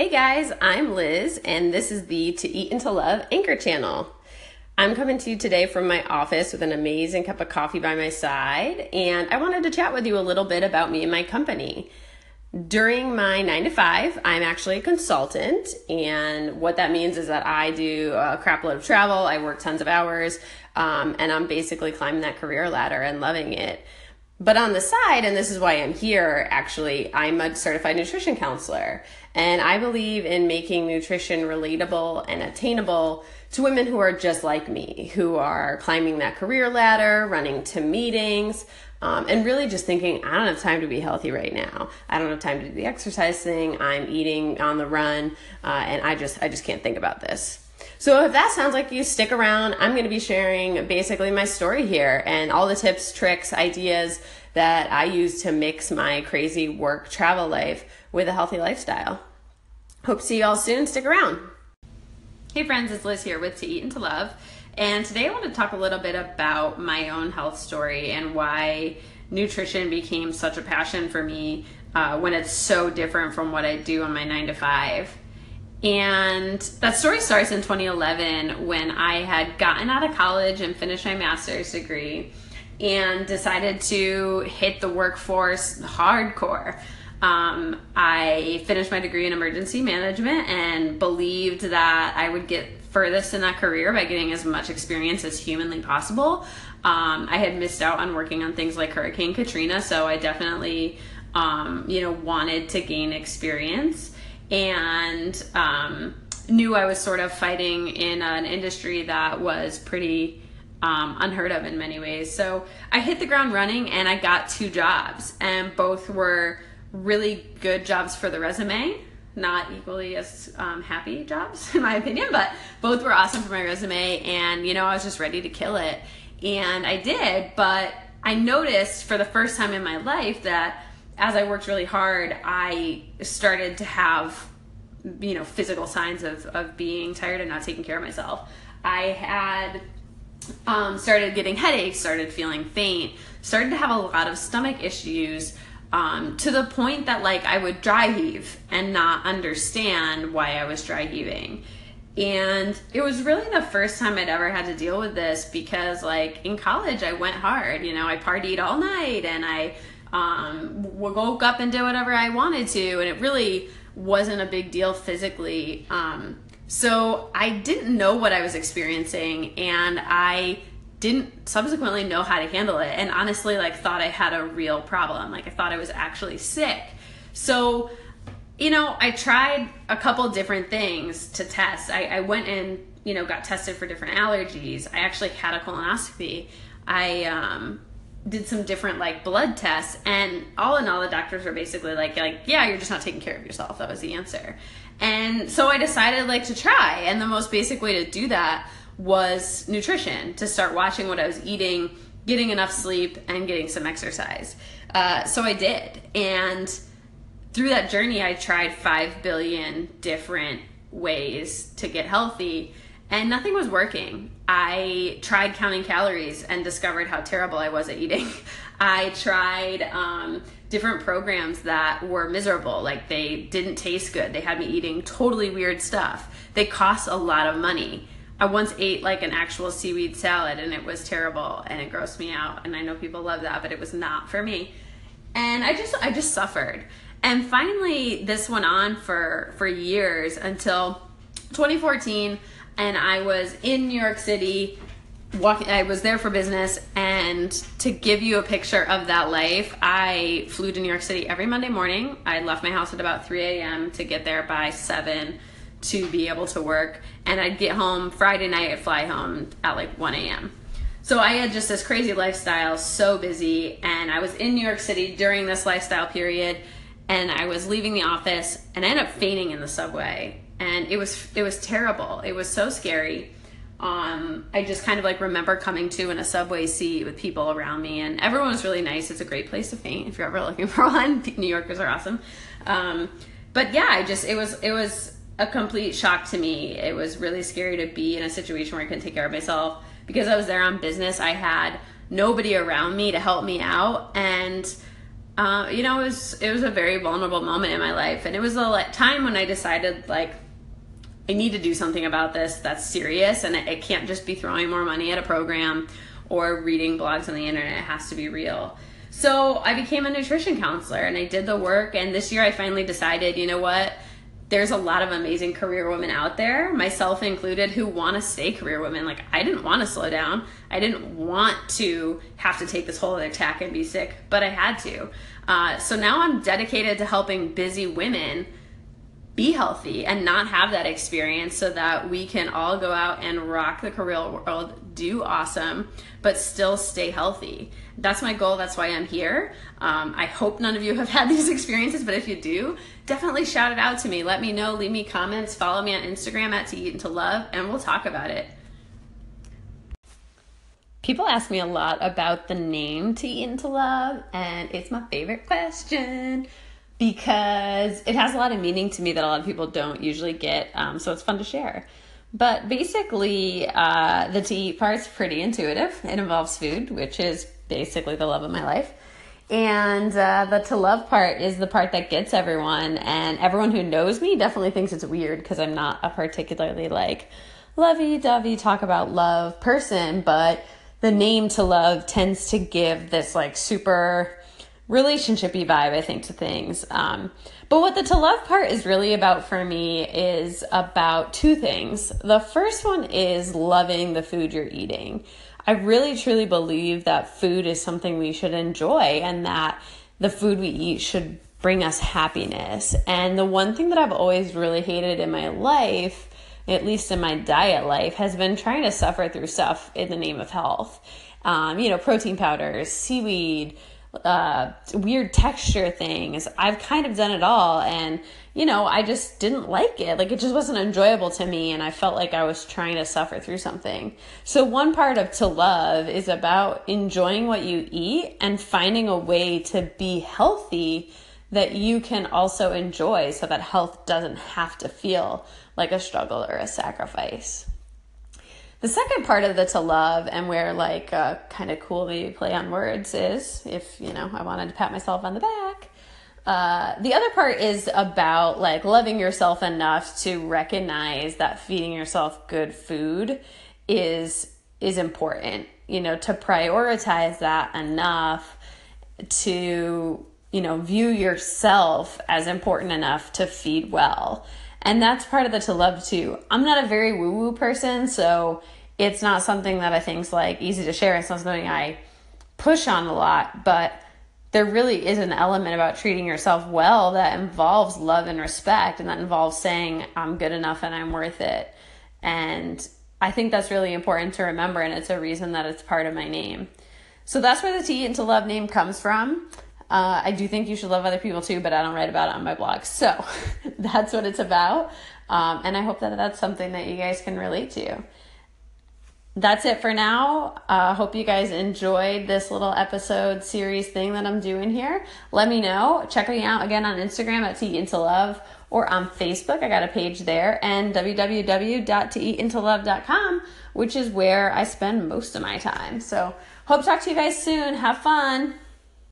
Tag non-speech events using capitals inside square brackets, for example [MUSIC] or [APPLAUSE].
Hey guys, I'm Liz, and this is the To Eat and to Love Anchor channel. I'm coming to you today from my office with an amazing cup of coffee by my side, and I wanted to chat with you a little bit about me and my company. During my nine to five, I'm actually a consultant, and what that means is that I do a crap load of travel, I work tons of hours, um, and I'm basically climbing that career ladder and loving it. But on the side, and this is why I'm here, actually, I'm a certified nutrition counselor. And I believe in making nutrition relatable and attainable to women who are just like me, who are climbing that career ladder, running to meetings, um, and really just thinking, I don't have time to be healthy right now. I don't have time to do the exercise thing. I'm eating on the run, uh, and I just, I just can't think about this. So if that sounds like you, stick around. I'm going to be sharing basically my story here and all the tips, tricks, ideas that I use to mix my crazy work travel life with a healthy lifestyle. Hope to see you all soon. Stick around. Hey friends, it's Liz here with To Eat and to Love. And today I want to talk a little bit about my own health story and why nutrition became such a passion for me uh, when it's so different from what I do on my nine to five. And that story starts in 2011 when I had gotten out of college and finished my master's degree and decided to hit the workforce hardcore. Um, I finished my degree in emergency management and believed that I would get furthest in that career by getting as much experience as humanly possible. Um, I had missed out on working on things like Hurricane Katrina, so I definitely, um, you know, wanted to gain experience and um, knew I was sort of fighting in an industry that was pretty um, unheard of in many ways. So I hit the ground running and I got two jobs, and both were really good jobs for the resume. Not equally as um, happy jobs, [LAUGHS] in my opinion, but both were awesome for my resume. And, you know, I was just ready to kill it. And I did, but I noticed for the first time in my life that as I worked really hard, I started to have, you know, physical signs of, of being tired and not taking care of myself. I had um, started getting headaches, started feeling faint, started to have a lot of stomach issues um, to the point that like I would dry heave and not understand why I was dry heaving. And it was really the first time I'd ever had to deal with this because, like, in college, I went hard. You know, I partied all night and I um, woke up and did whatever I wanted to, and it really wasn't a big deal physically. Um, so I didn't know what I was experiencing, and I didn't subsequently know how to handle it, and honestly, like, thought I had a real problem. Like, I thought I was actually sick. So, you know, I tried a couple different things to test. I, I went and you know got tested for different allergies. I actually had a colonoscopy. I um, did some different like blood tests and all in all the doctors were basically like like yeah you're just not taking care of yourself. That was the answer. And so i decided like to try and the most basic way to do that was nutrition to start watching what i was eating getting enough sleep and getting some exercise. Uh, so i did and through that journey i tried 5 billion different ways to get healthy and nothing was working. I tried counting calories and discovered how terrible I was at eating. [LAUGHS] I tried um, different programs that were miserable, like they didn't taste good. They had me eating totally weird stuff. They cost a lot of money. I once ate like an actual seaweed salad and it was terrible and it grossed me out. And I know people love that, but it was not for me. And I just I just suffered. And finally this went on for for years until 2014 and I was in New York City walking I was there for business and to give you a picture of that life, I flew to New York City every Monday morning. I left my house at about 3 a.m. to get there by 7 to be able to work. And I'd get home Friday night, I'd fly home at like 1 a.m. So I had just this crazy lifestyle, so busy. And I was in New York City during this lifestyle period. And I was leaving the office and I ended up fainting in the subway and it was it was terrible. It was so scary. Um, I just kind of like remember coming to in a subway seat with people around me, and everyone was really nice. It's a great place to faint if you're ever [LAUGHS] looking for one. New Yorkers are awesome. Um, but yeah, I just it was it was a complete shock to me. It was really scary to be in a situation where I couldn't take care of myself because I was there on business. I had nobody around me to help me out, and Uh, you know, it was it was a very vulnerable moment in my life, and it was a time when I decided like I need to do something about this that's serious, and it, can't just be throwing more money at a program or reading blogs on the internet. It has to be real. So I became a nutrition counselor, and I did the work. And this year, I finally decided, you know what? there's a lot of amazing career women out there, myself included, who want to stay career women. Like, I didn't want to slow down. I didn't want to have to take this whole other tack and be sick, but I had to. Uh, so now I'm dedicated to helping busy women be healthy and not have that experience so that we can all go out and rock the career world, do awesome, but still stay healthy. That's my goal. That's why I'm here. Um, I hope none of you have [LAUGHS] had these experiences, but if you do, definitely shout it out to me. Let me know, leave me comments, follow me on Instagram at To Eat and to Love, and we'll talk about it. People ask me a lot about the name To Eat and to Love, and it's my favorite question because it has a lot of meaning to me that a lot of people don't usually get. Um, so it's fun to share. But basically, uh, the to eat part's pretty intuitive. It involves food, which is basically the love of my life. And uh, the to love part is the part that gets everyone. And everyone who knows me definitely thinks it's weird because I'm not a particularly like lovey dovey talk about love person. But the name to love tends to give this like super relationshipy vibe, I think, to things. Um, but what the to love part is really about for me is about two things. The first one is loving the food you're eating. I really truly believe that food is something we should enjoy and that the food we eat should bring us happiness. And the one thing that I've always really hated in my life, at least in my diet life, has been trying to suffer through stuff in the name of health. Um, you know, protein powders, seaweed, uh, weird texture things. I've kind of done it all. And, you know, I just didn't like it. Like, it just wasn't enjoyable to me. And I felt like I was trying to suffer through something. So, one part of to love is about enjoying what you eat and finding a way to be healthy that you can also enjoy so that health doesn't have to feel like a struggle or a sacrifice. The second part of the to love and where like uh, kind of cool play on words is if you know I wanted to pat myself on the back. Uh, the other part is about like loving yourself enough to recognize that feeding yourself good food is is important. You know, to prioritize that enough to you know view yourself as important enough to feed well and that's part of the to love too. I'm not a very woo woo person, so it's not something that I think is like easy to share. It's not something I push on a lot, but there really is an element about treating yourself well that involves love and respect and that involves saying I'm good enough and I'm worth it. And I think that's really important to remember and it's a reason that it's part of my name. So that's where the To Eat and to Love name comes from. Uh, I do think you should love other people too, but I don't write about it on my blog. So [LAUGHS] that's what it's about. Um, and I hope that that's something that you guys can relate to. That's it for now. I uh, hope you guys enjoyed this little episode series thing that I'm doing here. Let me know. Check me out again on Instagram at To Eat and to Love or on Facebook. I got a page there and www.toeatintolove.com, which is where I spend most of my time. So hope to talk to you guys soon. Have fun.